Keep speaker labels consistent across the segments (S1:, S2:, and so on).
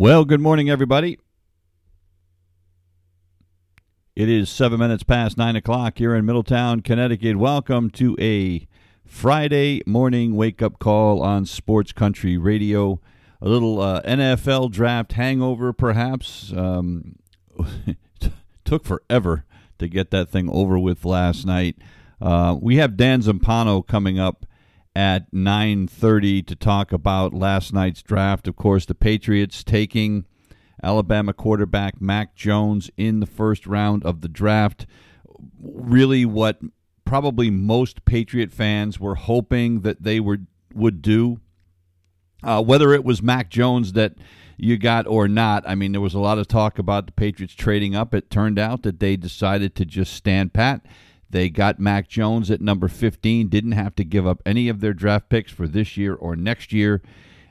S1: Well, good morning, everybody. It is seven minutes past nine o'clock here in Middletown, Connecticut. Welcome to a Friday morning wake up call on Sports Country Radio. A little uh, NFL draft hangover, perhaps. Um, took forever to get that thing over with last night. Uh, we have Dan Zampano coming up at 9:30 to talk about last night's draft. Of course, the Patriots taking Alabama quarterback Mac Jones in the first round of the draft. Really what probably most Patriot fans were hoping that they were would do. Uh, whether it was Mac Jones that you got or not, I mean, there was a lot of talk about the Patriots trading up. It turned out that they decided to just stand pat they got Mac Jones at number 15, didn't have to give up any of their draft picks for this year or next year,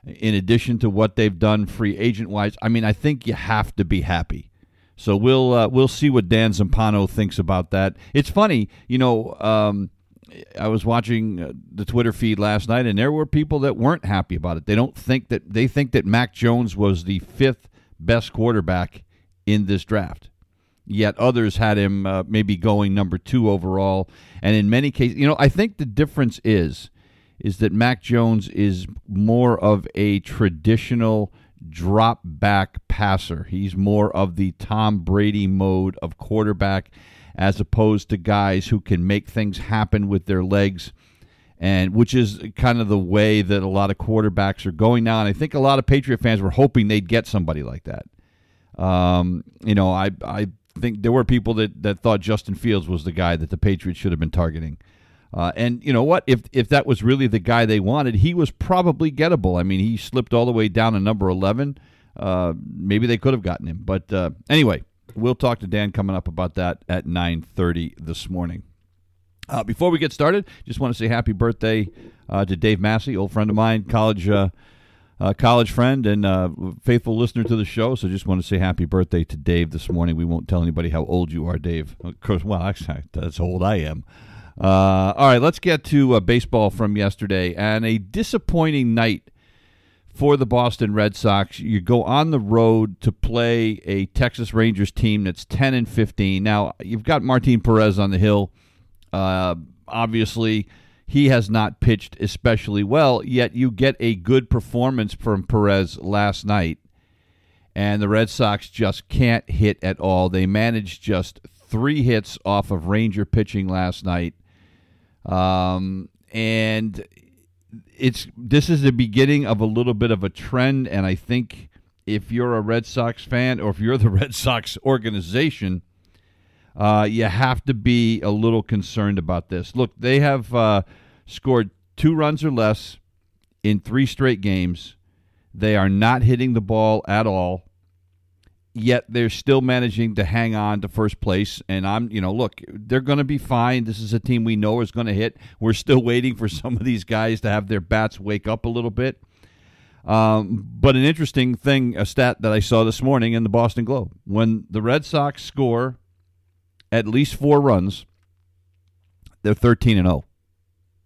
S1: in addition to what they've done free agent wise. I mean, I think you have to be happy. So we'll uh, we'll see what Dan Zampano thinks about that. It's funny, you know. Um, I was watching uh, the Twitter feed last night, and there were people that weren't happy about it. They don't think that they think that Mac Jones was the fifth best quarterback in this draft yet others had him uh, maybe going number two overall. And in many cases, you know, I think the difference is is that Mac Jones is more of a traditional drop back passer. He's more of the Tom Brady mode of quarterback as opposed to guys who can make things happen with their legs and which is kind of the way that a lot of quarterbacks are going now. And I think a lot of Patriot fans were hoping they'd get somebody like that. Um, you know, I I think there were people that, that thought Justin Fields was the guy that the Patriots should have been targeting. Uh, and you know what? If if that was really the guy they wanted, he was probably gettable. I mean, he slipped all the way down to number eleven. Uh, maybe they could have gotten him. But uh, anyway, we'll talk to Dan coming up about that at nine thirty this morning. Uh, before we get started, just want to say happy birthday uh, to Dave Massey, old friend of mine, college uh, college friend and uh, faithful listener to the show. So just want to say happy birthday to Dave this morning. We won't tell anybody how old you are, Dave. Of course, well, actually, that's how old I am. Uh, all right, let's get to uh, baseball from yesterday and a disappointing night for the Boston Red Sox. You go on the road to play a Texas Rangers team that's 10 and 15. Now, you've got Martin Perez on the hill. Uh, obviously, he has not pitched especially well, yet you get a good performance from Perez last night. And the Red Sox just can't hit at all. They managed just three hits off of Ranger pitching last night. Um, and it's this is the beginning of a little bit of a trend and I think if you're a Red Sox fan or if you're the Red Sox organization, uh, you have to be a little concerned about this. Look, they have uh, scored two runs or less in three straight games. They are not hitting the ball at all, yet they're still managing to hang on to first place. And I'm, you know, look, they're going to be fine. This is a team we know is going to hit. We're still waiting for some of these guys to have their bats wake up a little bit. Um, but an interesting thing, a stat that I saw this morning in the Boston Globe when the Red Sox score at least four runs, they're 13 and 0.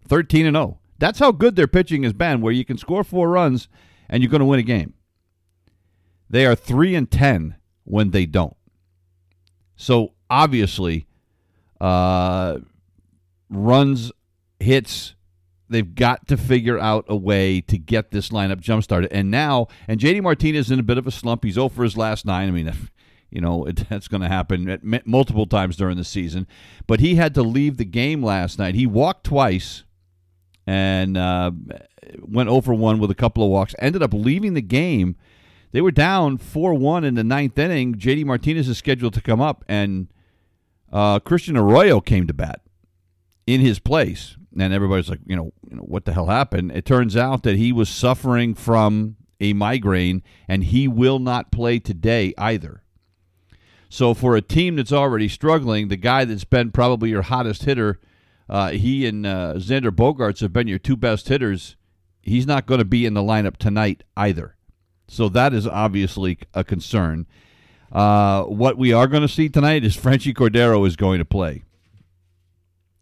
S1: 13 and 0. That's how good their pitching has been, where you can score four runs and you're going to win a game. They are 3 and 10 when they don't. So obviously, uh, runs, hits, they've got to figure out a way to get this lineup jump started. And now, and JD Martinez in a bit of a slump. He's over his last nine. I mean, you know, it, that's going to happen at multiple times during the season. But he had to leave the game last night. He walked twice and uh, went over one with a couple of walks. Ended up leaving the game. They were down 4 1 in the ninth inning. JD Martinez is scheduled to come up, and uh, Christian Arroyo came to bat in his place. And everybody's like, you know, you know, what the hell happened? It turns out that he was suffering from a migraine, and he will not play today either. So for a team that's already struggling, the guy that's been probably your hottest hitter, uh, he and uh, Xander Bogaerts have been your two best hitters. He's not going to be in the lineup tonight either. So that is obviously a concern. Uh, what we are going to see tonight is Franchy Cordero is going to play.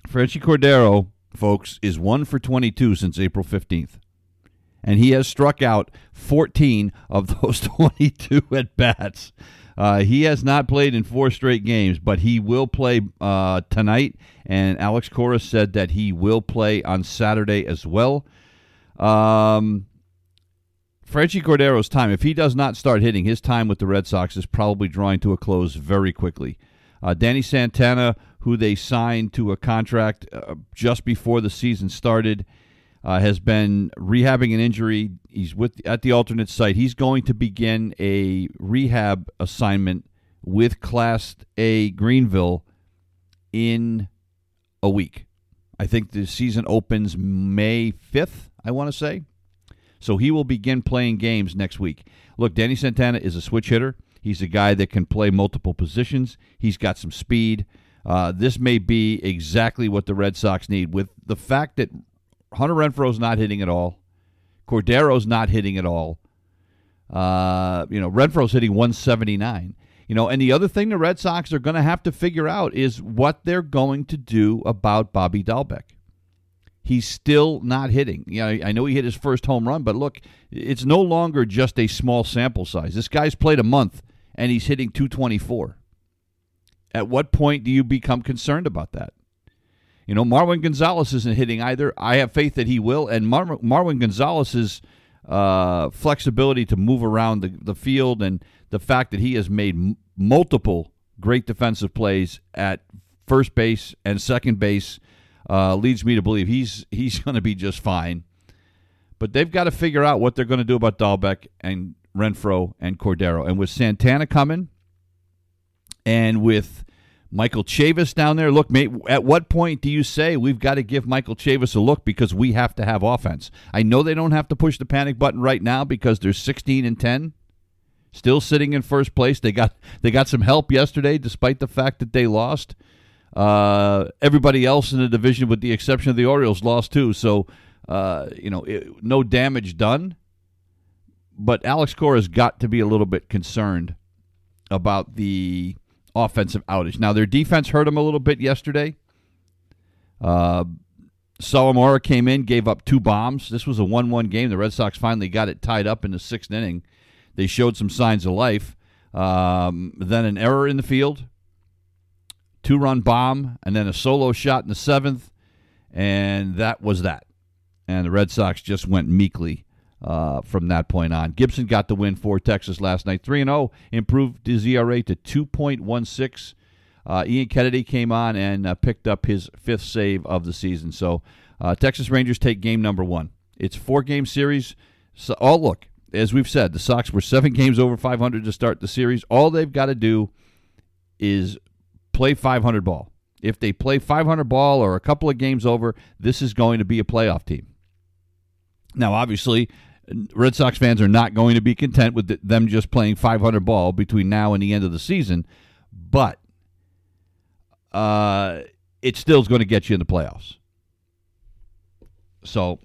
S1: Franchy Cordero, folks, is one for 22 since April 15th. And he has struck out 14 of those 22 at bats. Uh, he has not played in four straight games, but he will play uh, tonight. And Alex Cora said that he will play on Saturday as well. Um, Cordero's time, if he does not start hitting, his time with the Red Sox is probably drawing to a close very quickly. Uh, Danny Santana, who they signed to a contract uh, just before the season started, uh, has been rehabbing an injury. He's with at the alternate site. He's going to begin a rehab assignment with Class A Greenville in a week. I think the season opens May 5th, I want to say. So he will begin playing games next week. Look, Danny Santana is a switch hitter. He's a guy that can play multiple positions. He's got some speed. Uh, this may be exactly what the Red Sox need. With the fact that Hunter Renfroe's not hitting at all, Cordero's not hitting at all. Uh, you know, Renfroe's hitting 179. You know, and the other thing the Red Sox are going to have to figure out is what they're going to do about Bobby Dalbec he's still not hitting. You know, I know he hit his first home run, but look, it's no longer just a small sample size. This guy's played a month and he's hitting 224. At what point do you become concerned about that? You know, Marwin Gonzalez isn't hitting either. I have faith that he will, and Mar- Marwin Gonzalez's uh, flexibility to move around the, the field and the fact that he has made m- multiple great defensive plays at first base and second base uh, leads me to believe he's he's going to be just fine. But they've got to figure out what they're going to do about Dalbec and Renfroe and Cordero. And with Santana coming, and with Michael Chavis down there, look, mate, at what point do you say we've got to give Michael Chavis a look because we have to have offense? I know they don't have to push the panic button right now because they're 16 and 10, still sitting in first place. They got they got some help yesterday, despite the fact that they lost. Uh, everybody else in the division, with the exception of the Orioles, lost too. So, uh, you know, it, no damage done. But Alex Cora has got to be a little bit concerned about the offensive outage. Now, their defense hurt them a little bit yesterday. Uh, Sawamura came in, gave up two bombs. This was a 1 1 game. The Red Sox finally got it tied up in the sixth inning. They showed some signs of life. Um, then an error in the field two run bomb, and then a solo shot in the seventh, and that was that. And the Red Sox just went meekly uh, from that point on. Gibson got the win for Texas last night, three and zero, oh, improved his ERA to two point one six. Uh, Ian Kennedy came on and uh, picked up his fifth save of the season. So uh, Texas Rangers take game number one. It's four game series. So, oh look, as we've said, the Sox were seven games over 500 to start the series. All they've got to do is play 500 ball. If they play 500 ball or a couple of games over, this is going to be a playoff team. Now, obviously, Red Sox fans are not going to be content with them just playing 500 ball between now and the end of the season, but uh, it still is going to get you in the playoffs. So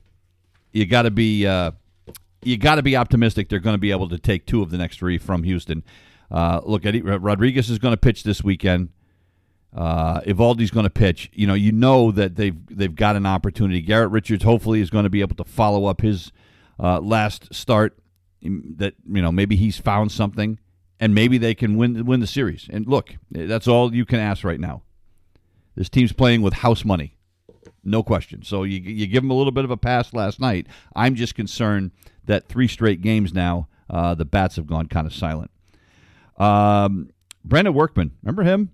S1: you got to be uh, you got to be optimistic. They're going to be able to take two of the next three from Houston. Uh, look, Eddie Rodriguez is going to pitch this weekend. Uh, Eovaldi's going to pitch. You know, you know that they've they've got an opportunity. Garrett Richards hopefully is going to be able to follow up his uh, last start. That you know maybe he's found something, and maybe they can win win the series. And look, that's all you can ask right now. This team's playing with house money, no question. So you you give them a little bit of a pass last night. I'm just concerned that three straight games now, uh, the bats have gone kind of silent. Um, Brandon Workman, remember him?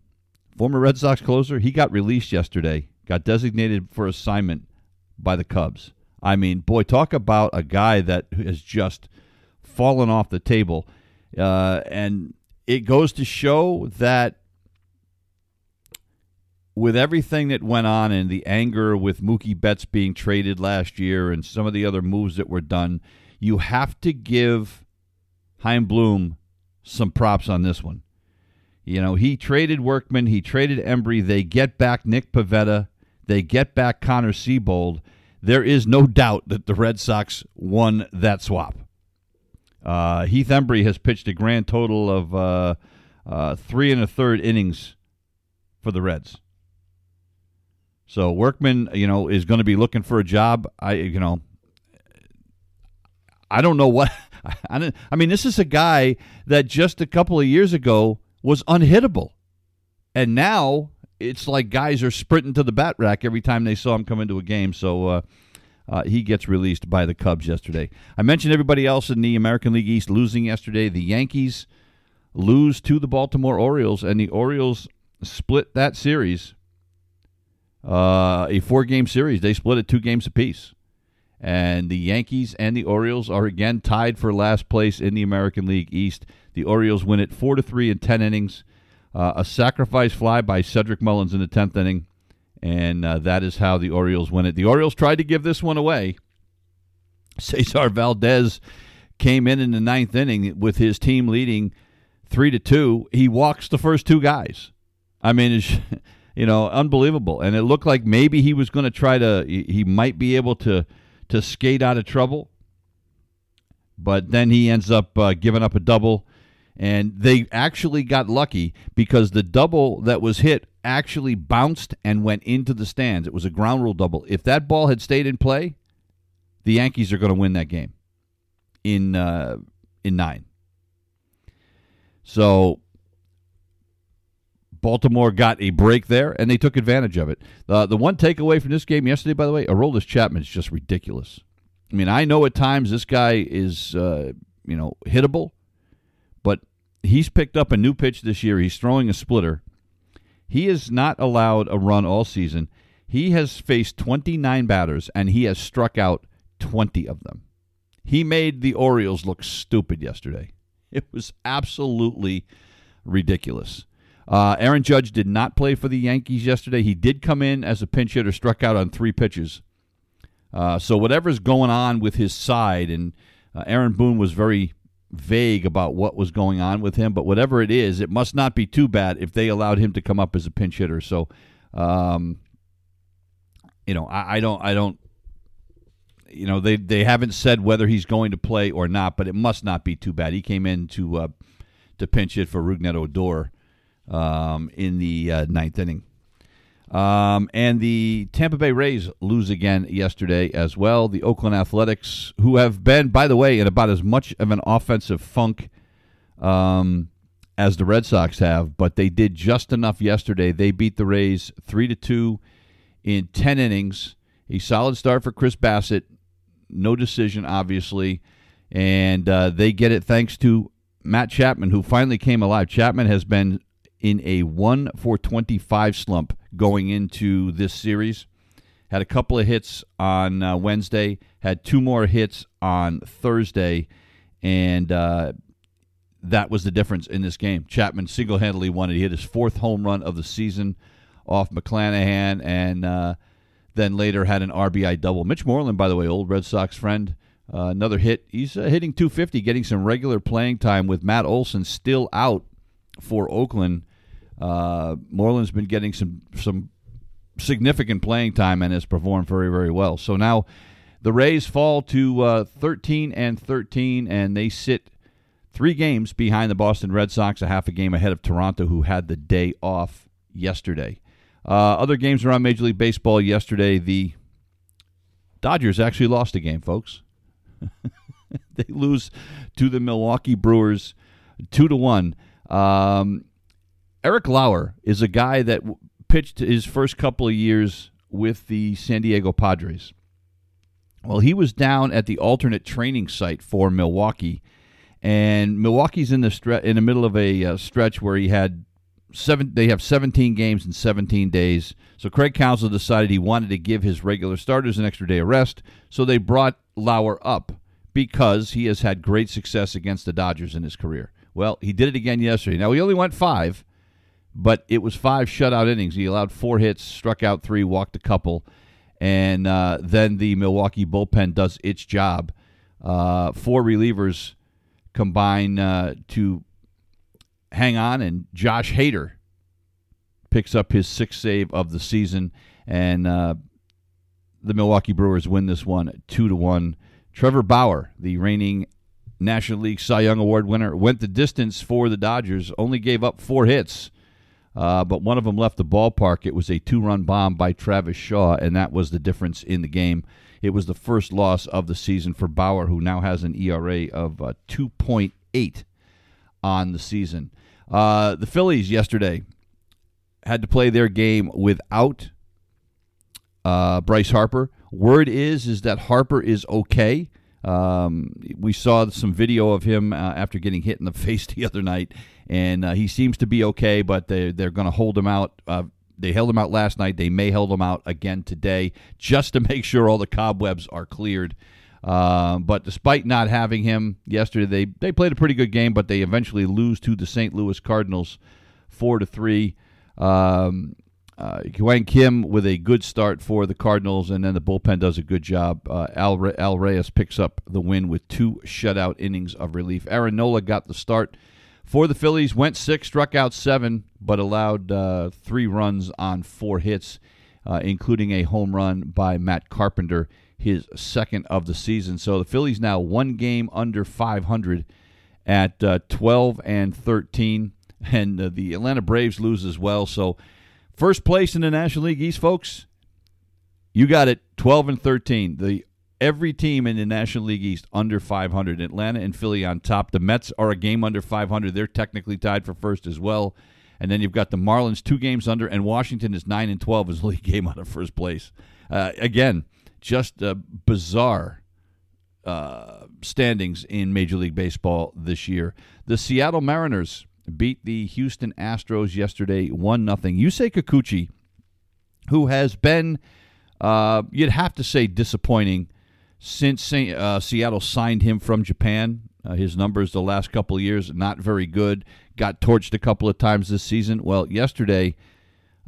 S1: former Red Sox closer, he got released yesterday, got designated for assignment by the Cubs. I mean, boy, talk about a guy that has just fallen off the table. Uh, and it goes to show that with everything that went on and the anger with Mookie Betts being traded last year and some of the other moves that were done, you have to give Chaim Bloom some props on this one. You know, he traded Workman, he traded Hembree. They get back Nick Pivetta, they get back Connor Seabold. There is no doubt that the Red Sox won that swap. Uh, Heath Hembree has pitched a grand total of uh, uh, three and a third innings for the Reds. So Workman, you know, is going to be looking for a job. I, you know, I don't know what. I, I mean, this is a guy that just a couple of years ago was unhittable, and now it's like guys are sprinting to the bat rack every time they saw him come into a game. So. Uh, uh, he gets released by the Cubs yesterday. I mentioned everybody else in the American League East losing yesterday. The Yankees lose to the Baltimore Orioles, and the Orioles split that series. Uh, a four game series. They split it two games apiece. And the Yankees and the Orioles are again tied for last place in the American League East. The Orioles win it four to three in ten innings. Uh, a sacrifice fly by Cedric Mullins in the tenth inning and uh, that is how the Orioles win it. The Orioles tried to give this one away. Cesar Valdez came in in the ninth inning with his team leading three to two. He walks the first two guys. I mean, it's you know unbelievable, and it looked like maybe he was going to try to. He might be able to to skate out of trouble, but then he ends up uh, giving up a double. And they actually got lucky because the double that was hit actually bounced and went into the stands. It was a ground rule double. If that ball had stayed in play, the Yankees are going to win that game in uh, in nine. So Baltimore got a break there, and they took advantage of it. The the one takeaway from this game yesterday, by the way, Aroldis Chapman is just ridiculous. I mean, I know at times this guy is uh, you know hittable, but he's picked up a new pitch this year. He's throwing a splitter he is not allowed a run all season. He has faced 29 batters and he has struck out 20 of them. He made the Orioles look stupid yesterday. It was absolutely ridiculous. Uh, Aaron Judge did not play for the Yankees yesterday. He did come in as a pinch hitter, struck out on three pitches. Uh, so whatever's going on with his side, and uh, Aaron Boone was very vague about what was going on with him, but whatever it is, it must not be too bad if they allowed him to come up as a pinch hitter. So, um, you know, I, I don't, I don't, you know, they they haven't said whether he's going to play or not, but it must not be too bad. He came in to uh, to pinch hit for Rougned Odor um, in the uh, ninth inning. Um, and the Tampa Bay Rays lose again yesterday as well. The Oakland Athletics, who have been, by the way, in about as much of an offensive funk um, as the Red Sox have, but they did just enough yesterday. They beat the Rays three to two in ten innings. A solid start for Chris Bassitt. No decision, obviously, and uh, they get it thanks to Matt Chapman, who finally came alive. Chapman has been in a one for twenty-five slump going into this series. Had a couple of hits on uh, Wednesday, had two more hits on Thursday, and uh, that was the difference in this game. Chapman single handedly won it. He hit his fourth home run of the season off McClanahan, and uh, then later had an RBI double. Mitch Moreland, by the way, old Red Sox friend, uh, another hit. He's uh, hitting 250, getting some regular playing time with Matt Olson still out for Oakland uh, Moreland's been getting some some significant playing time and has performed very very well. So now the Rays fall to uh, 13 and 13, and they sit three games behind the Boston Red Sox, a half a game ahead of Toronto, who had the day off yesterday. Uh, other games around Major League Baseball yesterday, the Dodgers actually lost a game, folks. they lose to the Milwaukee Brewers two to one. Um, Eric Lauer is a guy that pitched his first couple of years with the San Diego Padres. Well, he was down at the alternate training site for Milwaukee, and Milwaukee's in the stre- in the middle of a uh, stretch where he had seven. They have 17 games in 17 days. So Craig Counsell decided he wanted to give his regular starters an extra day of rest. So they brought Lauer up because he has had great success against the Dodgers in his career. Well, he did it again yesterday. Now, he only went five, but it was five shutout innings. He allowed four hits, struck out three, walked a couple, and uh, then the Milwaukee bullpen does its job. Uh, four relievers combine uh, to hang on, and Josh Hader picks up his sixth save of the season, and uh, the Milwaukee Brewers win this one two to one. Trevor Bauer, the reigning National League Cy Young Award winner, went the distance for the Dodgers. Only gave up four hits, uh, but one of them left the ballpark. It was a two-run bomb by Travis Shaw, and that was the difference in the game. It was the first loss of the season for Bauer, who now has an ERA of uh, 2.8 on the season. Uh, the Phillies yesterday had to play their game without uh, Bryce Harper. Word is is that Harper is okay. Um, we saw some video of him uh, after getting hit in the face the other night, and uh, he seems to be okay. But they they're going to hold him out. Uh, they held him out last night. They may hold him out again today, just to make sure all the cobwebs are cleared. Uh, but despite not having him yesterday, they they played a pretty good game, but they eventually lose to the St. Louis Cardinals, four to three. Um, uh, Wang Kim with a good start for the Cardinals, and then the bullpen does a good job. Uh, Al, Re- Al Reyes picks up the win with two shutout innings of relief. Aaron Nola got the start for the Phillies, went six, struck out seven, but allowed uh, three runs on four hits, uh, including a home run by Matt Carpenter, his second of the season. So the Phillies now one game under 500 at uh, 12 and 13, and uh, the Atlanta Braves lose as well. So First place in the National League East, folks. You got it, 12 and 13. The every team in the National League East under 500. Atlanta and Philly on top. The Mets are a game under 500. They're technically tied for first as well. And then you've got the Marlins two games under, and Washington is nine and 12 is the league game out of first place. Uh, again, just uh, bizarre uh, standings in Major League Baseball this year. The Seattle Mariners beat the Houston Astros yesterday 1 0. Yusei Kikuchi, who has been, uh, you'd have to say, disappointing since uh, Seattle signed him from Japan. Uh, his numbers the last couple of years not very good. Got torched a couple of times this season. Well, yesterday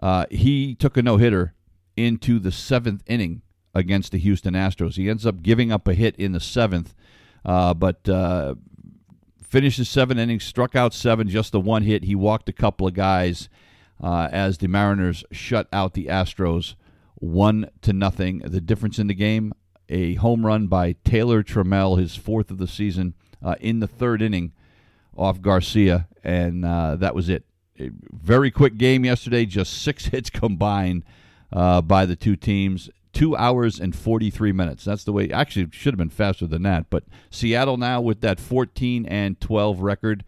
S1: uh, he took a no hitter into the seventh inning against the Houston Astros. He ends up giving up a hit in the seventh, uh, but uh, finishes seven innings, struck out seven, just the one hit. He walked a couple of guys uh, as the Mariners shut out the Astros one to nothing. The difference in the game: a home run by Taylor Trammell, his fourth of the season, uh, in the third inning off Garcia, and uh, that was it. A very quick game yesterday, just six hits combined uh, by the two teams two hours and 43 minutes. That's the way. Actually, should have been faster than that. But Seattle now with that 14 and 12 record,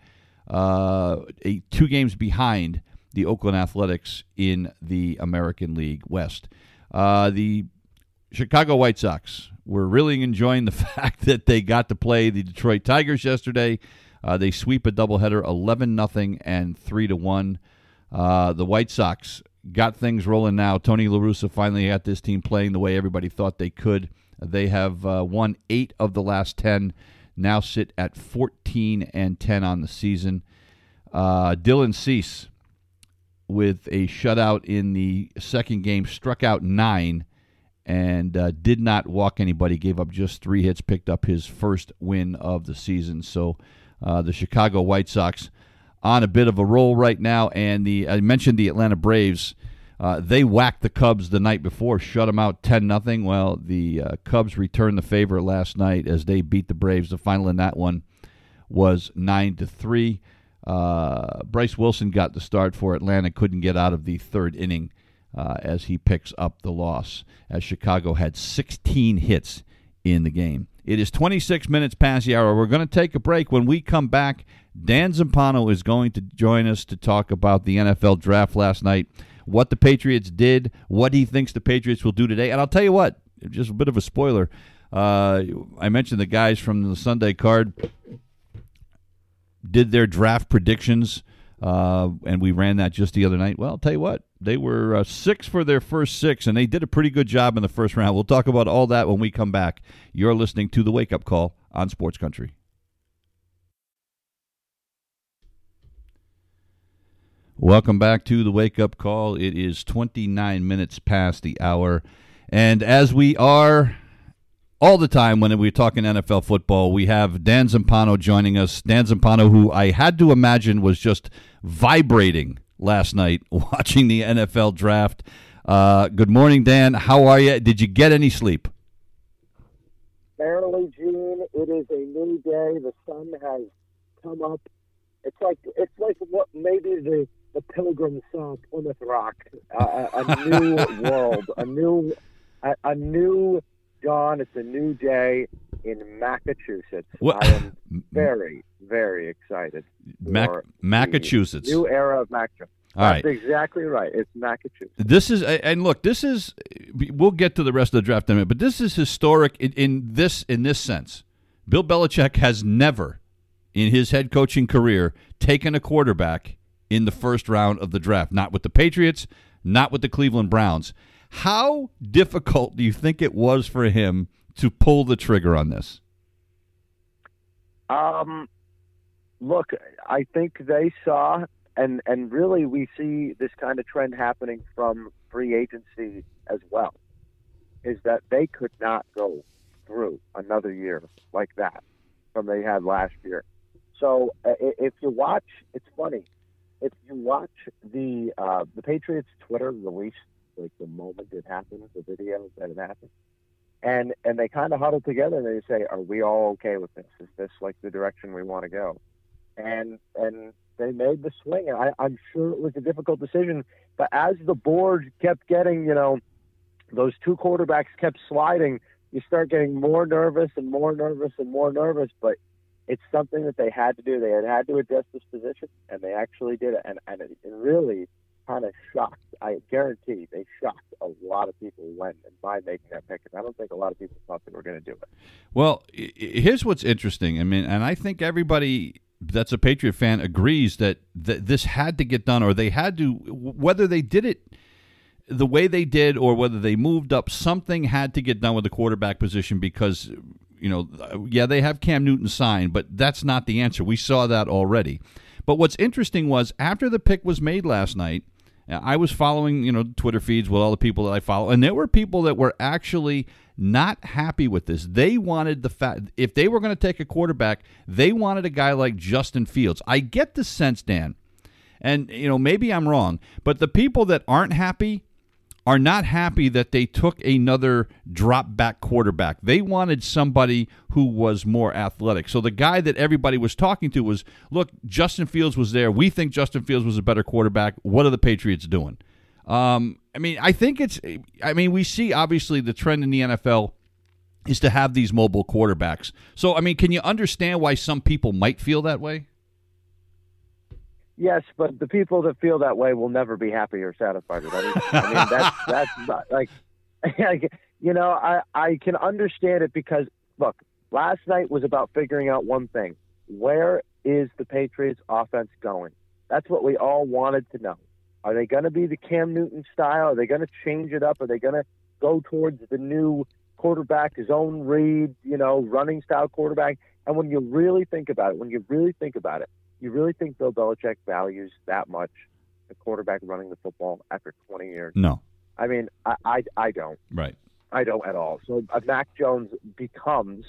S1: uh, a, two games behind the Oakland Athletics in the American League West. Uh, the Chicago White Sox were really enjoying the fact that they got to play the Detroit Tigers yesterday. Uh, they sweep a doubleheader, 11 nothing and 3 to 1. Uh, the White Sox got things rolling now. Tony La Russa finally got this team playing the way everybody thought they could. They have uh, won eight of the last 10, now sit at 14 and 10 on the season. Uh, Dylan Cease, with a shutout in the second game, struck out nine and uh, did not walk anybody, gave up just three hits, picked up his first win of the season. So uh, the Chicago White Sox on a bit of a roll right now. And the I mentioned the Atlanta Braves. Uh, they whacked the Cubs the night before, shut them out ten nothing. Well, the uh, Cubs returned the favor last night as they beat the Braves. The final in that one was nine to three. Uh, Bryce Wilson got the start for Atlanta, couldn't get out of the third inning uh, as he picks up the loss. As Chicago had 16 hits in the game. It is 26 minutes past the hour. We're going to take a break. When we come back, Dan Zampano is going to join us to talk about the NFL draft last night, what the Patriots did, what he thinks the Patriots will do today. And I'll tell you what, just a bit of a spoiler. Uh, I mentioned the guys from the Sunday card did their draft predictions, uh, and we ran that just the other night. Well, I'll tell you what, they were uh, six for their first six, and they did a pretty good job in the first round. We'll talk about all that when we come back. You're listening to the Wake Up Call on Sports Country. Welcome back to the Wake Up Call. It is 29 minutes past the hour. And as we are all the time when we're talking NFL football, we have Dan Zampano joining us. Dan Zampano, who I had to imagine was just vibrating last night watching the NFL draft. Uh, good morning, Dan. How are you? Did you get any sleep?
S2: Barely, Gene. It is a new day. The sun has come up. It's like it's like what maybe the the pilgrims saw Plymouth Rock, uh, a, a new world, a new a, a, new dawn. It's a new day in Massachusetts. What? I am very very excited.
S1: Mac- Massachusetts.
S2: New era of Mac.
S1: All That's
S2: right. exactly right. It's Massachusetts.
S1: This is, and look, this is. We'll get to the rest of the draft in a minute, but this is historic in, in this in this sense. Bill Belichick has never, in his head coaching career, taken a quarterback in the first round of the draft. Not with the Patriots, not with the Cleveland Browns. How difficult do you think it was for him to pull the trigger on this?
S2: Um, look, I think they saw and and really we see this kind of trend happening from free agency as well is that they could not go through another year like that from they had last year so uh, if you watch it's funny if you watch the uh, the patriots twitter released like the moment it happened the video that it happened and and they kind of huddle together and they say are we all okay with this is this like the direction we want to go and and they made the swing. I, I'm sure it was a difficult decision, but as the board kept getting, you know, those two quarterbacks kept sliding, you start getting more nervous and more nervous and more nervous. But it's something that they had to do. They had had to adjust this position, and they actually did it. And and it, it really kind of shocked. I guarantee they shocked a lot of people when and by making that pick. And I don't think a lot of people thought they were going to do it.
S1: Well, here's what's interesting. I mean, and I think everybody that's a Patriot fan agrees that, that this had to get done, or they had to, whether they did it the way they did, or whether they moved up, something had to get done with the quarterback position because, you know, yeah, they have Cam Newton signed, but that's not the answer. We saw that already. But what's interesting was after the pick was made last night, I was following, you know, Twitter feeds with all the people that I follow, and there were people that were actually not happy with this. They wanted the fact if they were going to take a quarterback, they wanted a guy like Justin Fields. I get the sense, Dan, and you know maybe I'm wrong, but the people that aren't happy are not happy that they took another drop back quarterback. They wanted somebody who was more athletic. So the guy that everybody was talking to was, look, Justin Fields was there. We think Justin Fields was a better quarterback. What are the Patriots doing? Um, I mean, I think it's. I mean, we see obviously the trend in the NFL is to have these mobile quarterbacks. So, I mean, can you understand why some people might feel that way?
S2: Yes, but the people that feel that way will never be happy or satisfied with anything. I mean, that's that's not, like, like, you know, I I can understand it because look, last night was about figuring out one thing: where is the Patriots' offense going? That's what we all wanted to know. Are they going to be the Cam Newton style? Are they going to change it up? Are they going to go towards the new quarterback, zone read, you know, running style quarterback? And when you really think about it, when you really think about it, you really think Bill Belichick values that much the quarterback running the football after 20 years?
S1: No.
S2: I mean, I, I, I don't.
S1: Right.
S2: I don't at all. So uh, Mac Jones becomes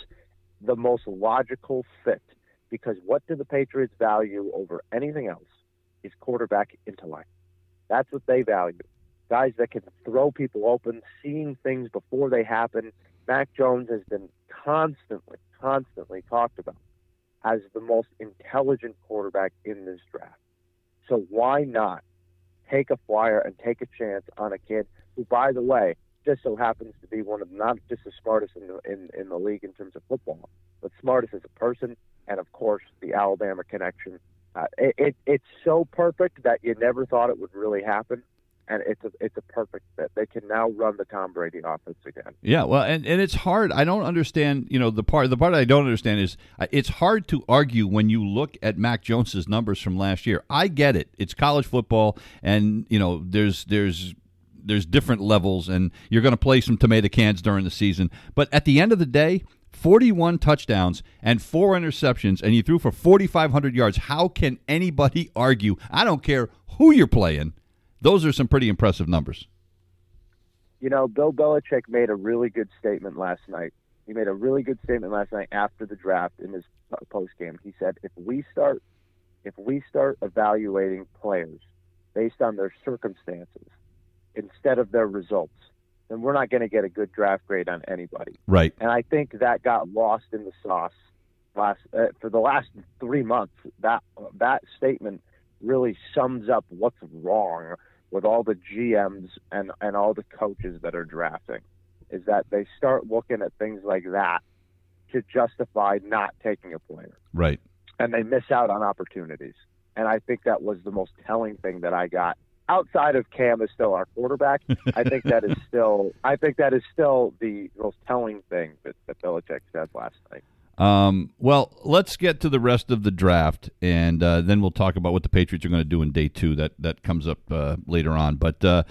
S2: the most logical fit because what do the Patriots value over anything else is quarterback intellect. That's what they value. Guys that can throw people open, seeing things before they happen. Mac Jones has been constantly, constantly talked about as the most intelligent quarterback in this draft. So why not take a flyer and take a chance on a kid who, by the way, just so happens to be one of not just the smartest in the in, in the league in terms of football, but smartest as a person, and of course the Alabama connection uh, it, it, it's so perfect that you never thought it would really happen. And it's a it's a perfect fit. They can now run the Tom Brady offense again.
S1: Yeah, well, and, and it's hard. I don't understand. You know, the part the part I don't understand is uh, it's hard to argue when you look at Mac Jones's numbers from last year. I get it. It's college football, and you know, there's there's there's different levels, and you're going to play some tomato cans during the season. But at the end of the day, 41 touchdowns and four interceptions, and you threw for 4,500 yards. How can anybody argue? I don't care who you're playing. Those are some pretty impressive numbers.
S2: You know, Bill Belichick made a really good statement last night. He made a really good statement last night after the draft in his post game. He said, "If we start, if we start evaluating players based on their circumstances instead of their results, then we're not going to get a good draft grade on anybody.
S1: Right.
S2: And I think that got lost in the sauce last uh, for the last three months. That that statement really sums up what's wrong with all the GMs and and all the coaches that are drafting. Is that they start looking at things like that to justify not taking a player.
S1: Right.
S2: And they miss out on opportunities. And I think that was the most telling thing that I got outside of Cam is still our quarterback, I think that is still I think that is still the most telling thing that, that Belichick said last night.
S1: Um, well, let's get to the rest of the draft, and uh, then we'll talk about what the Patriots are going to do in day two. That that comes up uh, later on. But uh,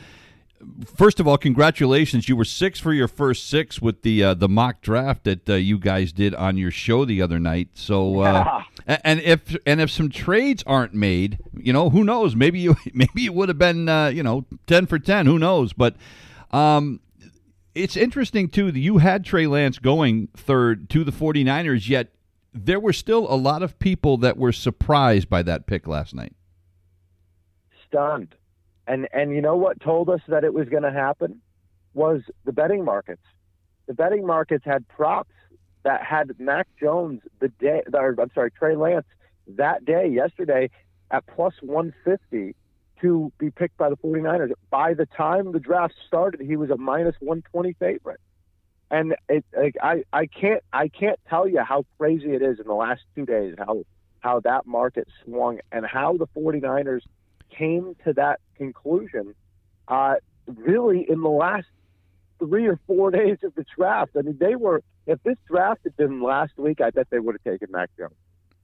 S1: first of all, congratulations! You were six for your first six with the uh, the mock draft that uh, you guys did on your show the other night. So, uh, and if and if some trades aren't made, you know, who knows? Maybe you maybe it would have been you know ten for ten. Who knows? But um, it's interesting too that you had Trey Lance going third to the 49ers, yet there were still a lot of people that were surprised by that pick last night.
S2: Stunned. And and you know what told us that it was going to happen was the betting markets. The betting markets had props that had Mac Jones the day or I'm sorry, Trey Lance that day yesterday at plus 150 to be picked by the 49ers. By the time the draft started, he was a minus 120 favorite. And it, like, I, I can't, I can't tell you how crazy it is in the last two days, how, how that market swung and how the 49ers came to that conclusion, uh, really in the last three or four days of the draft. I mean, they were, if this draft had been last week, I bet they would have taken Mac Jones.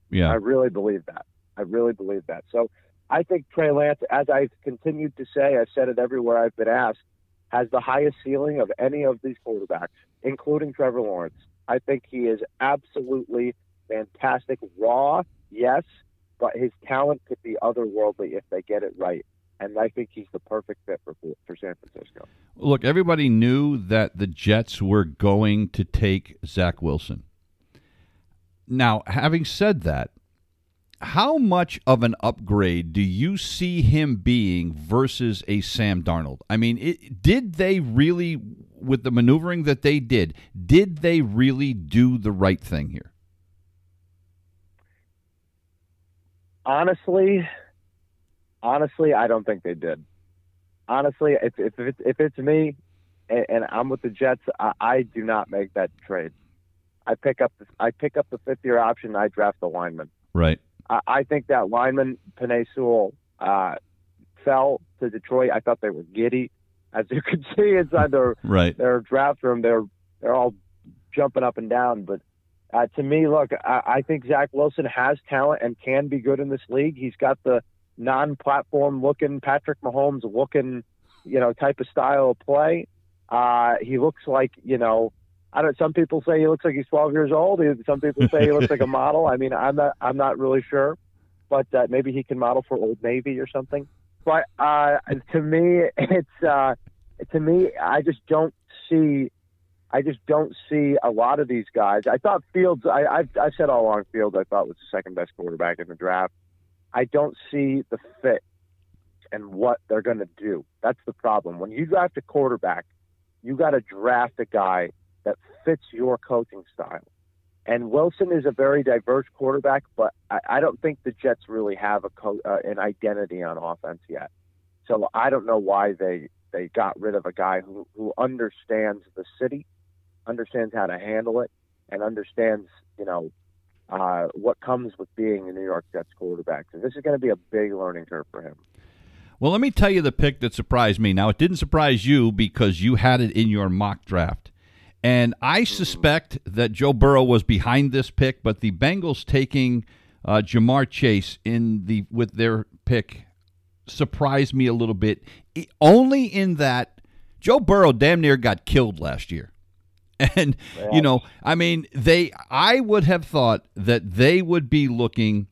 S1: Yeah.
S2: I really believe that. I really believe that. So I think Trey Lance, as I've continued to say, I've said it everywhere I've been asked, has the highest ceiling of any of these quarterbacks, including Trevor Lawrence. I think he is absolutely fantastic. Raw, yes, but his talent could be otherworldly if they get it right. And I think he's the perfect fit for, for San Francisco.
S1: Look, everybody knew that the Jets were going to take Zach Wilson. Now, having said that, how much of an upgrade do you see him being versus a Sam Darnold? I mean, it, did they really, with the maneuvering that they did, did they really do the right thing here?
S2: Honestly, honestly, I don't think they did. Honestly, if if it's, if it's me, and, and I'm with the Jets, I, I do not make that trade. I pick up the, I pick up the fifth year option. I draft the lineman.
S1: Right.
S2: I, I think that lineman Penei Sewell uh, fell to Detroit. I thought they were giddy, as you could see inside their
S1: right.
S2: their draft room. They're they're all jumping up and down. But uh, to me, look, I, I think Zach Wilson has talent and can be good in this league. He's got the non-platform looking Patrick Mahomes looking, you know, type of style of play. Uh, he looks like you know I don't. Some people say he looks like he's 12 years old. Some people say he looks like a model. I mean, I'm not. I'm not really sure, but uh, maybe he can model for Old Navy or something. But uh, to me, it's uh, to me. I just don't see. I just don't see a lot of these guys. I thought Fields. I, I've, I've said all along Fields. I thought was the second best quarterback in the draft. I don't see the fit and what they're going to do. That's the problem. When you draft a quarterback, you got to draft a guy that fits your coaching style. And Wilson is a very diverse quarterback, but I, I don't think the Jets really have a co- uh, an identity on offense yet. So I don't know why they they got rid of a guy who who understands the city, understands how to handle it, and understands you know uh, what comes with being a New York Jets quarterback. So this is going to be a big learning curve for him.
S1: Well, let me tell you the pick that surprised me. Now, it didn't surprise you because you had it in your mock draft. And I suspect that Joe Burrow was behind this pick, but the Bengals taking uh, Ja'Marr Chase in the with their pick surprised me a little bit. only in that Joe Burrow damn near got killed last year, And you know, I mean, they I would have thought that they would be looking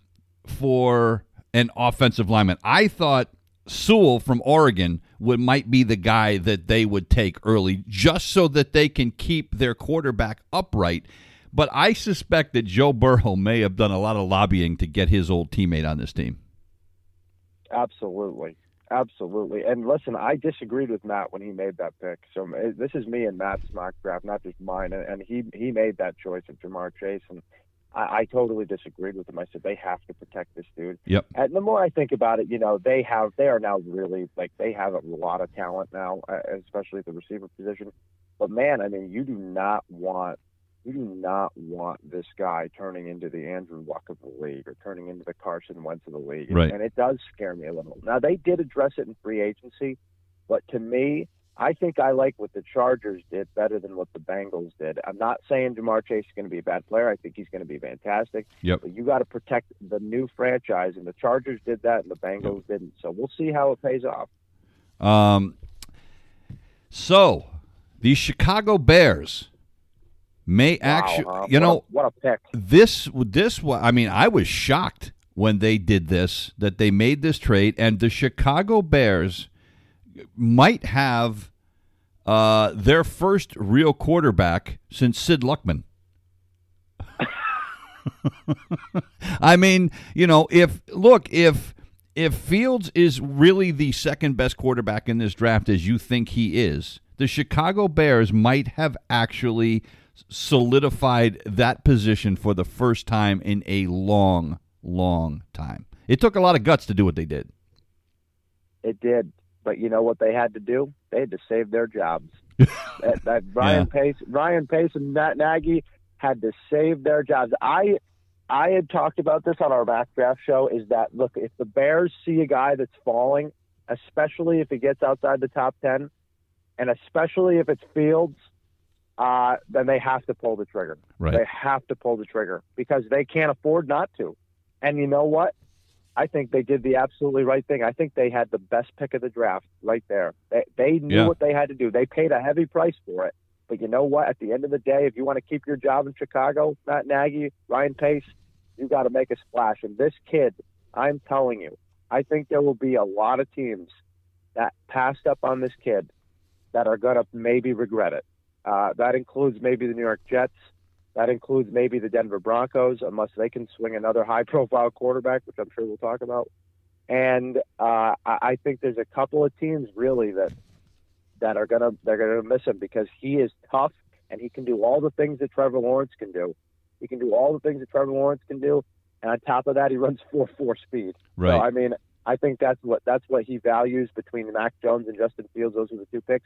S1: for an offensive lineman. I thought Sewell from Oregon would might be the guy that they would take early just so that they can keep their quarterback upright. But I suspect that Joe Burrow may have done a lot of lobbying to get his old teammate on this team.
S2: Absolutely. Absolutely. And listen, I disagreed with Matt when he made that pick. So uh, this is me and Matt's mock draft, not just mine. And he he made that choice of Ja'Marr Chase, and I, I totally disagreed with him. I said they have to protect this dude.
S1: Yep.
S2: And the more I think about it, you know, they have they are now really like they have a lot of talent now, uh, especially at the receiver position. But man, I mean, you do not want you do not want this guy turning into the Andrew Luck of the league or turning into the Carson Wentz of the league.
S1: Right.
S2: And it does scare me a little. Now they did address it in free agency, but to me, I think I like what the Chargers did better than what the Bengals did. I'm not saying Ja'Marr Chase is going to be a bad player. I think he's going to be fantastic.
S1: Yep.
S2: But you got to protect the new franchise, and the Chargers did that, and the Bengals yep. didn't. So we'll see how it pays off.
S1: Um. So, the Chicago Bears may
S2: wow,
S1: actually,
S2: huh?
S1: you
S2: what
S1: know,
S2: a, what a pick.
S1: This this I mean, I was shocked when they did this that they made this trade, and the Chicago Bears might have uh, their first real quarterback since Sid Luckman. I mean, you know, if look if if Fields is really the second best quarterback in this draft as you think he is, the Chicago Bears might have actually solidified that position for the first time in a long, long time. It took a lot of guts to do what they did.
S2: It did, but you know what they had to do? They had to save their jobs. that, that Ryan yeah. Pace, Ryan Pace, and Matt Nagy had to save their jobs. I, I had talked about this on our back draft show. Is that look if the Bears see a guy that's falling, especially if he gets outside the top ten, and especially if it's Fields uh, then they have to pull the trigger.
S1: Right.
S2: They have to pull the trigger because they can't afford not to. And you know what? I think they did the absolutely right thing. I think they had the best pick of the draft right there. They, they knew
S1: yeah.
S2: what they had to do. They paid a heavy price for it. But you know what? At the end of the day, if you want to keep your job in Chicago, Matt Nagy, Ryan Pace, you got to make a splash. And this kid, I'm telling you, I think there will be a lot of teams that passed up on this kid that are going to maybe regret it. Uh, that includes maybe the New York Jets. That includes maybe the Denver Broncos, unless they can swing another high-profile quarterback, which I'm sure we'll talk about. And uh, I think there's a couple of teams really that that are gonna they're gonna miss him because he is tough and he can do all the things that Trevor Lawrence can do. He can do all the things that Trevor Lawrence can do, and on top of that, he runs four four speed.
S1: Right.
S2: So I mean, I think that's what that's what he values between Mac Jones and Justin Fields. Those are the two picks.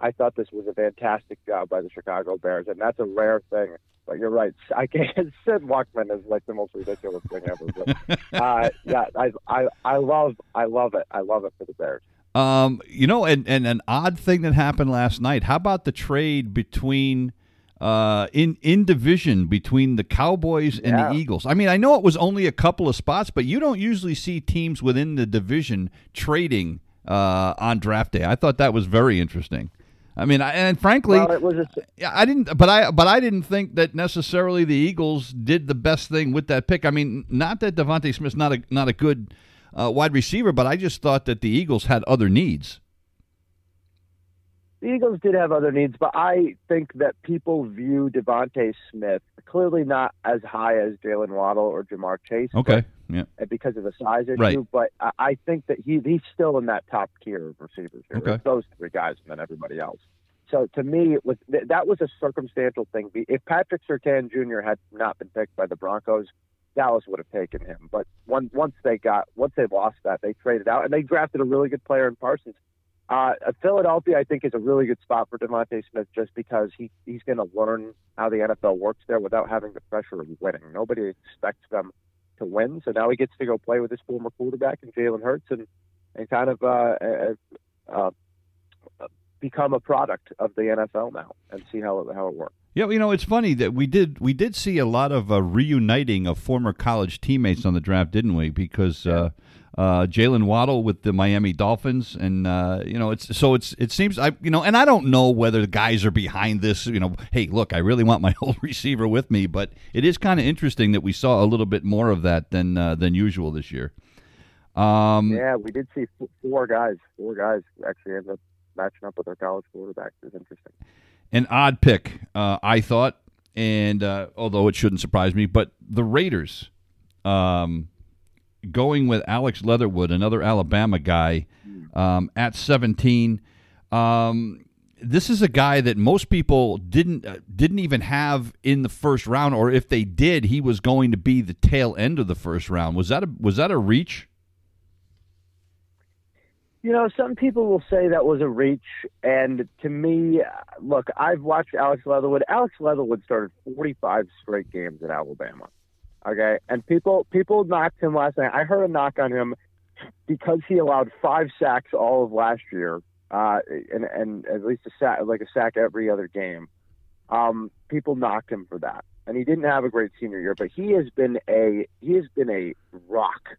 S2: I thought this was a fantastic job by the Chicago Bears, and that's a rare thing. But you're right. I can't. Sid Luckman is like the most ridiculous thing ever. But uh, yeah, I, I I love I love it. I love it for the Bears.
S1: Um, you know, and, and an odd thing that happened last night. How about the trade between uh, in in division between the Cowboys and
S2: Yeah.
S1: the Eagles? I mean, I know it was only a couple of spots, but you don't usually see teams within the division trading uh, on draft day. I thought that was very interesting. I mean, I, and frankly,
S2: Well, it was a,
S1: yeah, I didn't, but I, but I didn't think that necessarily the Eagles did the best thing with that pick. I mean, not that DeVonta Smith's not a not a good uh, wide receiver, but I just thought that the Eagles had other needs.
S2: The Eagles did have other needs, but I think that people view DeVonta Smith clearly not as high as Jaylen Waddle or Ja'Marr Chase.
S1: Okay, yeah,
S2: but- because of the size issue,
S1: Right.
S2: but I, think that he he's still in that top tier of receivers. Here.
S1: Okay.
S2: It's those three guys and then everybody else. So to me, it was that was a circumstantial thing. If Patrick Surtain Jr. had not been picked by the Broncos, Dallas would have taken him. But one, once they got once they lost that, they traded out and they drafted a really good player in Parsons. Uh, Philadelphia, I think, is a really good spot for DeVonta Smith just because he he's going to learn how the NFL works there without having the pressure of winning. Nobody expects them to win, so now he gets to go play with his former quarterback and Jalen Hurts and and kind of uh, uh, uh, become a product of the NFL now and see how it, how it works.
S1: yeah. You know, it's funny that we did we did see a lot of uh, reuniting of former college teammates on the draft, didn't we? Because uh, uh, Jaylen Waddle with the Miami Dolphins, and uh, you know it's so it's it seems I you know, and I don't know whether the guys are behind this. You know, hey, look, I really want my old receiver with me, but it is kind of interesting that we saw a little bit more of that than uh, than usual this year.
S2: Um, yeah, we did see four guys. Four guys actually ended up matching up with our college quarterbacks. It's interesting.
S1: An odd pick, uh, I thought, and uh, although it shouldn't surprise me, but the Raiders. Um, going with Alex Leatherwood, another Alabama guy, um, at 17. Um, this is a guy that most people didn't uh, didn't even have in the first round, or if they did, he was going to be the tail end of the first round. Was that a was that a reach?
S2: You know, some people will say that was a reach, and to me, look, I've watched Alex Leatherwood. Alex Leatherwood started 45 straight games at Alabama. Okay, and people people knocked him last night. I heard a knock on him because he allowed five sacks all of last year, uh, and and at least a sack like a sack every other game. Um, people knocked him for that, and he didn't have a great senior year. But he has been a he has been a rock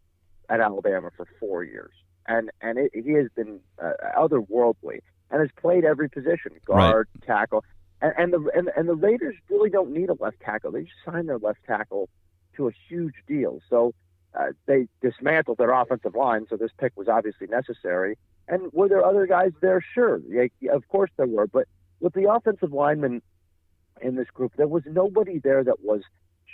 S2: at Alabama for four years, and and it, he has been uh, otherworldly, and has played every position: guard, right. tackle. And, and the and, and the Raiders really don't need a left tackle. They just signed their left tackle to a huge deal. So uh, they dismantled their offensive line, so this pick was obviously necessary. And were there other guys there? Sure, yeah, of course there were. But with the offensive linemen in this group, there was nobody there that was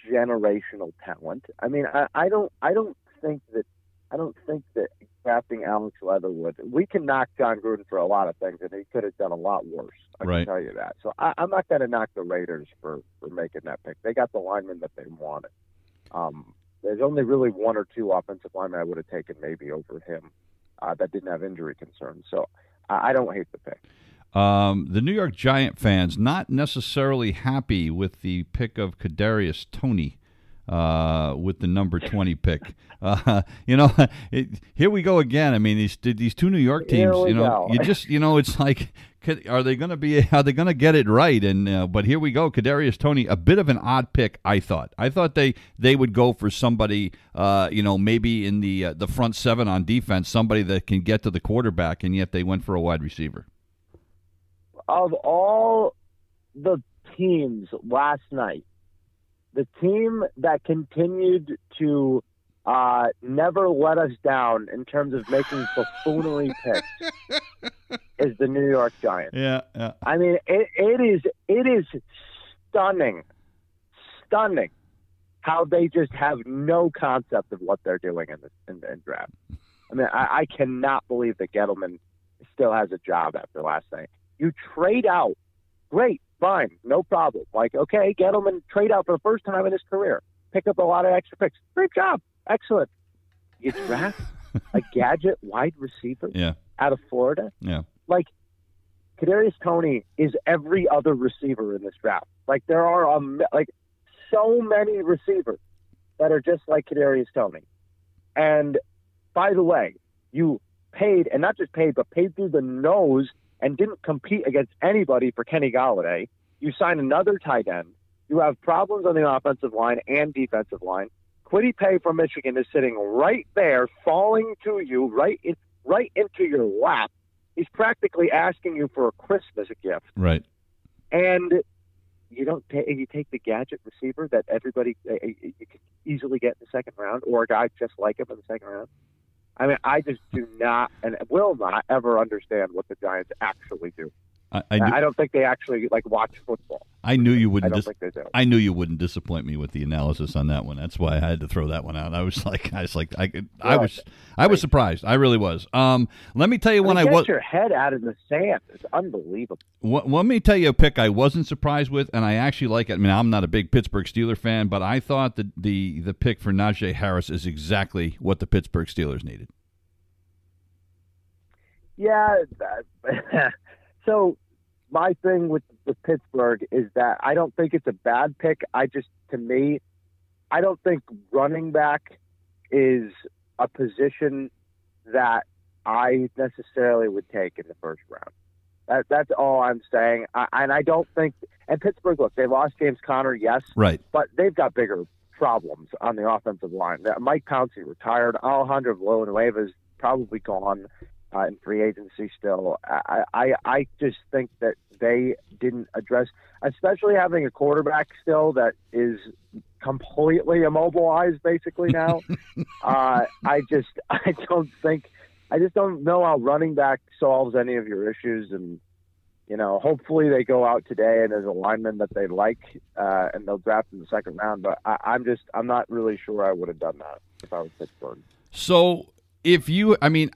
S2: generational talent. I mean, I, I don't, I don't think that, I don't think that drafting Alex Leatherwood, we can knock Jon Gruden for a lot of things, and he could have done a lot worse. I right. can tell you that. So I, I'm not going to knock the Raiders for for making that pick. They got the lineman that they wanted. Um, there's only really one or two offensive linemen I would have taken maybe over him uh, that didn't have injury concerns. So I, I don't hate the pick.
S1: Um, the New York Giant fans not necessarily happy with the pick of Kadarius Toney uh, with the number 20 pick. Uh, you know, it, here we go again. I mean, these these two New York teams. You know, go. you just you know, it's like, are they going to be? Are they going to get it right? And uh, but here we go. Kadarius Toney, a bit of an odd pick. I thought. I thought they they would go for somebody. Uh, you know, maybe in the uh, the front seven on defense, somebody that can get to the quarterback, and yet they went for a wide receiver.
S2: Of all the teams last night the team that continued to uh, never let us down in terms of making buffoonery picks is the New York Giants.
S1: Yeah, yeah.
S2: I mean, it, it is it is stunning, stunning how they just have no concept of what they're doing in the in, in draft. I mean, I, I cannot believe that Gettleman still has a job after last night. You trade out, great fine, no problem. Like, okay, Gettleman trade out for the first time in his career, pick up a lot of extra picks. Great job, excellent. You draft a gadget wide receiver
S1: yeah.
S2: out of Florida.
S1: Yeah,
S2: like Kadarius Toney is every other receiver in this draft. Like there are um, like so many receivers that are just like Kadarius Toney. And by the way, you paid and not just paid, but paid through the nose and didn't compete against anybody for Kenny Golladay. You sign another tight end. You have problems on the offensive line and defensive line. Kwity Paye from Michigan is sitting right there, falling to you, right in, right into your lap. He's practically asking you for a Christmas gift.
S1: Right.
S2: And you don't take you take the gadget receiver that everybody uh, you can easily get in the second round, or a guy just like him in the second round. I mean, I just do not and will not ever understand what the Giants actually do. I, I, I, don't think they actually like watch football.
S1: I knew you wouldn't.
S2: I don't dis- think they do.
S1: I knew you wouldn't disappoint me with the analysis on that one. That's why I had to throw that one out. I was like, I was like, I, I was, I was surprised. I really was. Um, let me tell you when I,
S2: mean,
S1: was
S2: your head out of the sand. It's unbelievable.
S1: let me tell you a pick I wasn't surprised with, and I actually like it. I mean, I'm not a big Pittsburgh Steeler fan, but I thought that the the pick for Najee Harris is exactly what the Pittsburgh Steelers needed.
S2: Yeah. so my thing with with Pittsburgh is that I don't think it's a bad pick. I just, to me, I don't think running back is a position that I necessarily would take in the first round. That, that's all I'm saying. I, and I don't think. And Pittsburgh, look, they lost James Conner, yes,
S1: right,
S2: but they've got bigger problems on the offensive line. Mike Pouncey retired. Alejandro Villanueva is probably gone uh, in free agency still. I, I I just think that they didn't address, especially having a quarterback still that is completely immobilized basically now. uh, I just I don't think I just don't know how running back solves any of your issues and. You know, hopefully they go out today and there's a lineman that they like, uh, and they'll draft in the second round. But I, I'm just, I'm not really sure I would have done that if I was Pittsburgh.
S1: So if you, I mean,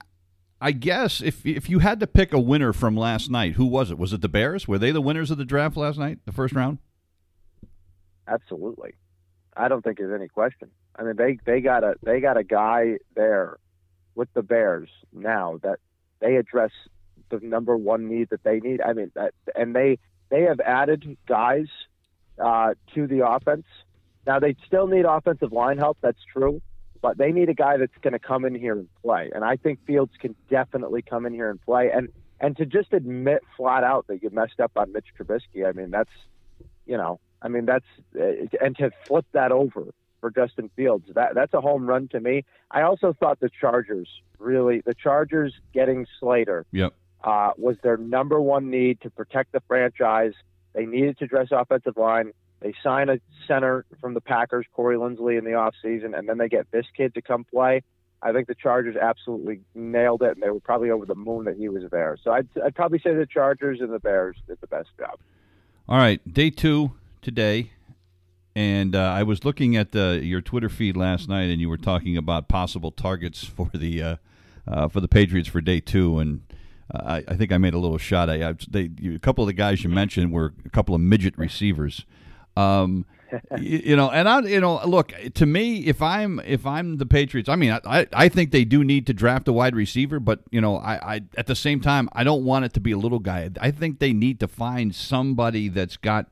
S1: I guess if if you had to pick a winner from last night, who was it? Was it the Bears? Were they the winners of the draft last night, the first round?
S2: Absolutely. I don't think there's any question. I mean, they they got a they got a guy there with the Bears now that they address the number one need that they need. I mean, that, and they they have added guys uh, to the offense. Now they still need offensive line help. That's true but they need a guy that's going to come in here and play. And I think Fields can definitely come in here and play. And and to just admit flat out that you messed up on Mitch Trubisky, I mean that's, you know, I mean that's and to flip that over for Justin Fields, that that's a home run to me. I also thought the Chargers really the Chargers getting Slater
S1: yep.
S2: uh, was their number one need to protect the franchise. They needed to address offensive line. They sign a center from the Packers, Corey Linsley, in the offseason, and then they get this kid to come play. I think the Chargers absolutely nailed it, and they were probably over the moon that he was there. So I'd, I'd probably say the Chargers and the Bears did the best job.
S1: All right, day two today, and uh, I was looking at the, your Twitter feed last night, and you were talking about possible targets for the uh, uh, for the Patriots for day two, and uh, I, I, think I made a little shot. I, I they, a couple of the guys you mentioned were a couple of midget receivers. Um, you, you, know, and I, you know, look to me, if I'm if I'm the Patriots, I mean, I I think they do need to draft a wide receiver, but you know, I, I at the same time, I don't want it to be a little guy. I think they need to find somebody that's got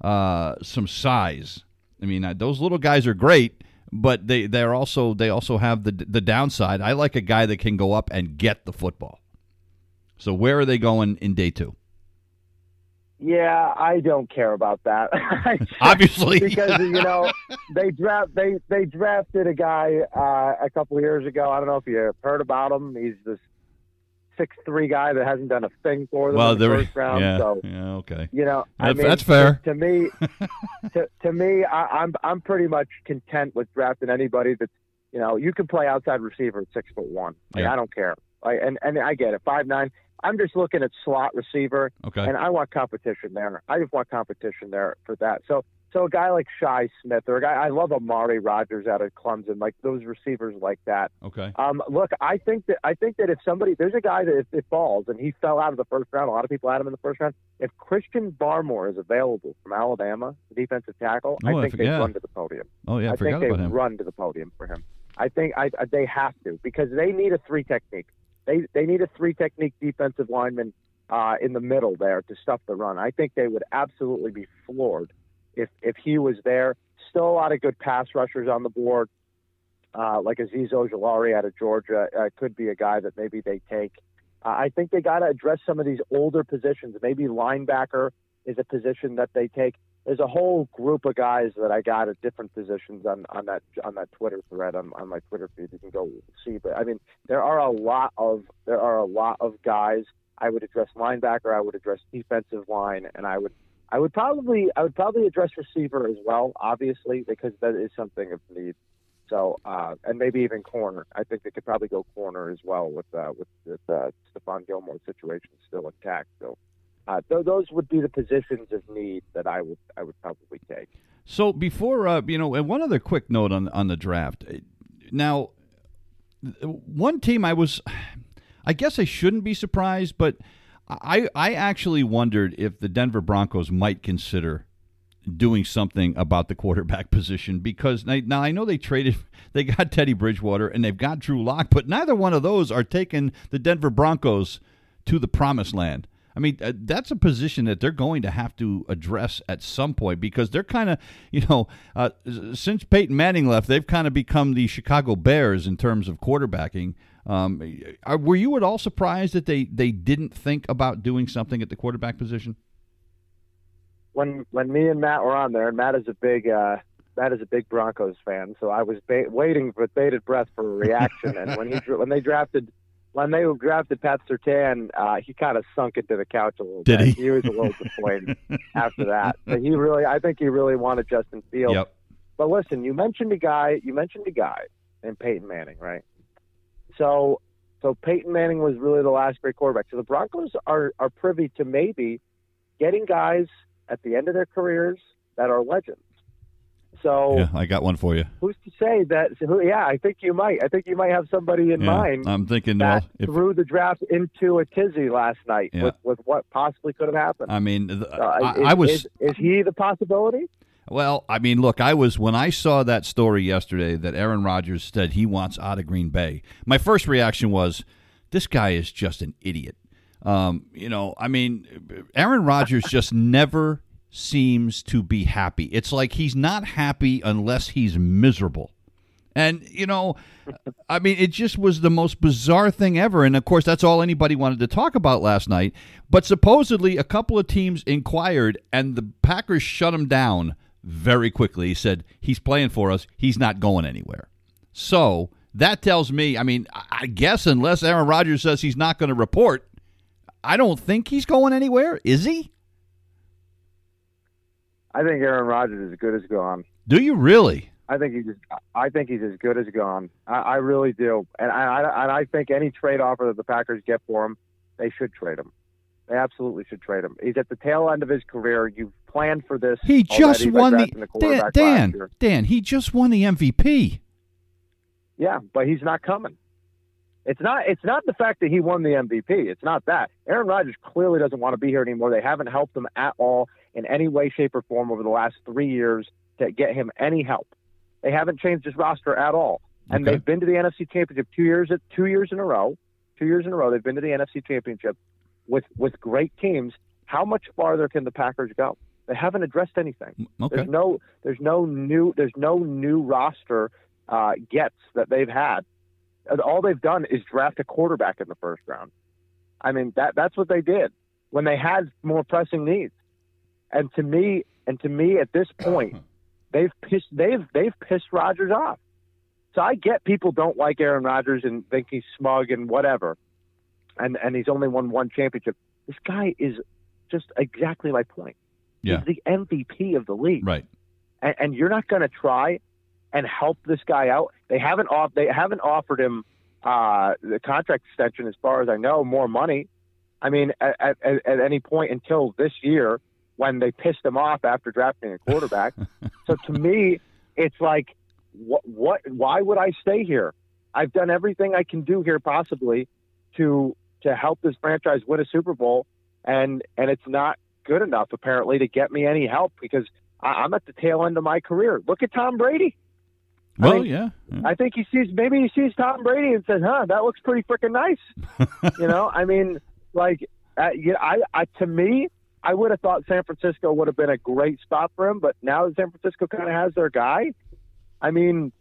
S1: uh, some size. I mean, those little guys are great, but they they're also they also have the the downside. I like a guy that can go up and get the football. So where are they going in day two?
S2: Yeah, I don't care about that.
S1: Obviously,
S2: because you know they draft they they drafted a guy uh, a couple of years ago. I don't know if you heard about him. He's this six three guy that hasn't done a thing for them well, in the first round.
S1: Yeah,
S2: so
S1: yeah, okay.
S2: You know, I
S1: that's,
S2: mean,
S1: that's fair.
S2: To, to me, to, to me, I, I'm I'm pretty much content with drafting anybody that's you know you can play outside receiver at six foot one. Like, yeah. I don't care. Like, and and I get it. Five nine. I'm just looking at slot receiver,
S1: okay.
S2: and I want competition there. I just want competition there for that. So, so a guy like Shi Smith or a guy I love Amari Rogers out of Clemson, like those receivers like that.
S1: Okay.
S2: Um, look, I think that I think that if somebody there's a guy that if it falls and he fell out of the first round, a lot of people had him in the first round. If Christian Barmore is available from Alabama, the defensive tackle,
S1: oh,
S2: I think
S1: I
S2: they run to the podium.
S1: Oh yeah, I,
S2: I think they run to the podium for him. I think I, I, they have to because they need a three technique. They they need a three technique defensive lineman uh, in the middle there to stuff the run. I think they would absolutely be floored if if he was there. Still a lot of good pass rushers on the board, uh, like Azeez Ojulari out of Georgia uh, could be a guy that maybe they take. Uh, I think they got to address some of these older positions. Maybe linebacker is a position that they take. There's a whole group of guys that I got at different positions on, on that on that Twitter thread on, on my Twitter feed. You can go see, but I mean there are a lot of there are a lot of guys I would address linebacker, I would address defensive line, and I would I would probably I would probably address receiver as well, obviously, because that is something of need. So uh, and maybe even corner. I think they could probably go corner as well with uh, with, with uh, Stephon Gilmore's situation still intact. So uh, th- those would be the positions of need that I would I would probably take.
S1: So before uh, you know, and one other quick note on on the draft. Now, one team I was I guess I shouldn't be surprised, but I I actually wondered if the Denver Broncos might consider doing something about the quarterback position because now I know they traded they got Teddy Bridgewater and they've got Drew Lock, but neither one of those are taking the Denver Broncos to the promised land. I mean, uh, that's a position that they're going to have to address at some point because they're kind of, you know, uh, since Peyton Manning left, they've kind of become the Chicago Bears in terms of quarterbacking. Um, are, were you at all surprised that they, they didn't think about doing something at the quarterback position?
S2: When when me and Matt were on there, and Matt is a big uh, Matt is a big Broncos fan, so I was ba- waiting with bated breath for a reaction. and when he when they drafted when they drafted Pat Surtain, uh, he kind of sunk into the couch a little
S1: Did
S2: bit.
S1: he?
S2: He was a little disappointed after that. But he really, I think he really wanted Justin Fields.
S1: Yep.
S2: But listen, you mentioned a guy. You mentioned a guy named Peyton Manning, right? So, so Peyton Manning was really the last great quarterback. So the Broncos are are privy to maybe getting guys at the end of their careers that are legends. So
S1: Yeah, I got one for you.
S2: who's to say that? Who, yeah, I think you might. I think you might have somebody in
S1: Yeah,
S2: mind
S1: I'm thinking.
S2: that
S1: Well, if
S2: threw the draft into a tizzy last night
S1: Yeah.
S2: with, with what possibly could have happened.
S1: I mean, th-
S2: Uh,
S1: I,
S2: is,
S1: I was
S2: Is, is he the possibility?
S1: Well, I mean, look, I was when I saw that story yesterday that Aaron Rodgers said he wants out of Green Bay. My first reaction was, this guy is just an idiot. Um, you know, I mean, Aaron Rodgers just never seems to be happy. It's like he's not happy unless he's miserable. And, you know, I mean, it just was the most bizarre thing ever. And of course, that's all anybody wanted to talk about last night. But supposedly, a couple of teams inquired, and the Packers shut him down very quickly. He said, He's playing for us. He's not going anywhere. So that tells me, I mean, I- guess unless Aaron Rodgers says he's not going to report, I don't think he's going anywhere. Is he?
S2: I think Aaron Rodgers is as good as gone.
S1: Do you really?
S2: I think he's. I think he's as good as gone. I, I really do, and I, I and I think any trade offer that the Packers get for him, they should trade him. They absolutely should trade him. He's at the tail end of his career. You've planned for this.
S1: He just won the,
S2: drafting
S1: Dan, Dan. Dan, he just won the MVP.
S2: Yeah, but he's not coming. It's not. It's not the fact that he won the MVP. It's not that. Aaron Rodgers clearly doesn't want to be here anymore. They haven't helped him at all in any way, shape, or form over the last three years to get him any help. They haven't changed his roster at all, and
S1: Okay.
S2: they've been to the NFC Championship two years two years in a row. Two years in a row, they've been to the NFC Championship with with great teams. How much farther can the Packers go? They haven't addressed anything.
S1: Okay.
S2: There's no there's no new there's no new roster uh, gets that they've had. All they've done is draft a quarterback in the first round. I mean that that's what they did when they had more pressing needs. And to me, and to me at this point, they've pissed they've they've pissed Rodgers off. So I get people don't like Aaron Rodgers and think he's smug and whatever, and and he's only won one championship. This guy is just exactly my point.
S1: Yeah.
S2: He's the MVP of the league
S1: Right.
S2: and, and you're not going to try and help this guy out. They haven't off they haven't offered him uh, the contract extension, as far as I know, more money. I mean, at, at, at any point until this year, when they pissed him off after drafting a quarterback. so to me, it's like, what, what? Why would I stay here? I've done everything I can do here possibly to to help this franchise win a Super Bowl, and and it's not good enough apparently to get me any help because I, I'm at the tail end of my career. Look at Tom Brady. I
S1: Well,
S2: mean,
S1: yeah. yeah.
S2: I think he sees maybe he sees Tom Brady and says, "Huh, that looks pretty freaking nice." you know, I mean, like, uh, you know, I, I to me, I would have thought San Francisco would have been a great spot for him, but now that San Francisco kind of has their guy, I mean,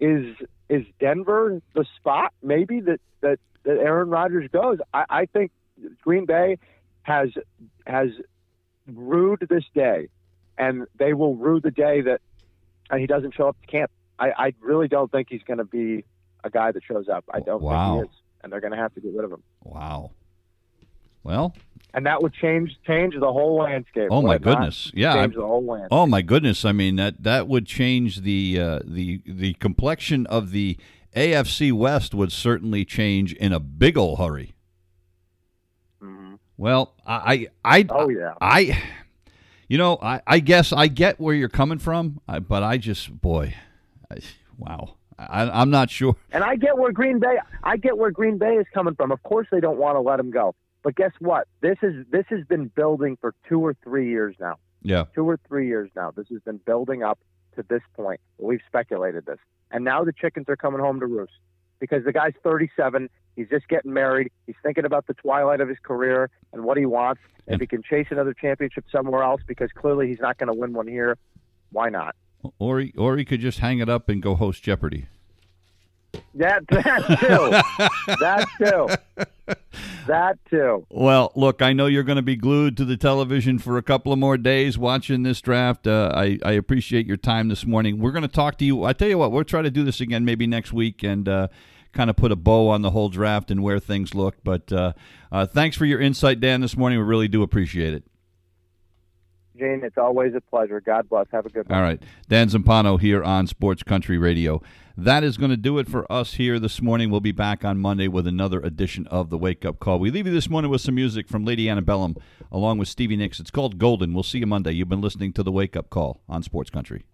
S2: is is Denver the spot maybe that that, that Aaron Rodgers goes? I, I think Green Bay has has rued this day, and they will rue the day that uh, he doesn't show up to camp. I, I really don't think he's going to be a guy that shows up. I don't
S1: Wow.
S2: think he is, and they're going to have to get rid of him.
S1: Wow. Well,
S2: And that would change change the whole landscape.
S1: oh my
S2: would it not?
S1: goodness. Yeah. I-
S2: change the whole landscape.
S1: Oh my goodness! I mean that that would change the uh, the the complexion of the AFC West would certainly change in a big ol' hurry.
S2: Mhm.
S1: Well, I I, I
S2: Oh yeah.
S1: I you know I, I guess I get where you're coming from, I, but I just boy, I, wow, I, I'm not sure.
S2: And I get where Green Bay I get where Green Bay is coming from. Of course they don't want to let him go. But guess what? This is this has been building for two or three years now.
S1: Yeah,
S2: Two or three years now. This has been building up to this point. We've speculated this. And now the chickens are coming home to roost. Because the guy's 37, he's just getting married, he's thinking about the twilight of his career and what he wants.
S1: And-
S2: If he can chase another championship somewhere else because clearly he's not going to win one here, why not?
S1: or he, or he could just hang it up and go host Jeopardy.
S2: That that too. that too. that too.
S1: Well, look, I know you're going to be glued to the television for a couple of more days watching this draft. Uh, I, I appreciate your time this morning. We're going to talk to you. I tell you what, we'll try to do this again maybe next week and uh, kind of put a bow on the whole draft and where things look. But uh, uh thanks for your insight, Dan, this morning. We really do appreciate it.
S2: Gene, it's always a pleasure. God bless. Have a good one.
S1: All right. Dan Zampano here on Sports Country Radio. That is going to do it for us here this morning. We'll be back on Monday with another edition of the Wake Up Call. We leave you this morning with some music from Lady Antebellum along with Stevie Nicks. It's called Golden. We'll see you Monday. You've been listening to the Wake Up Call on Sports Country.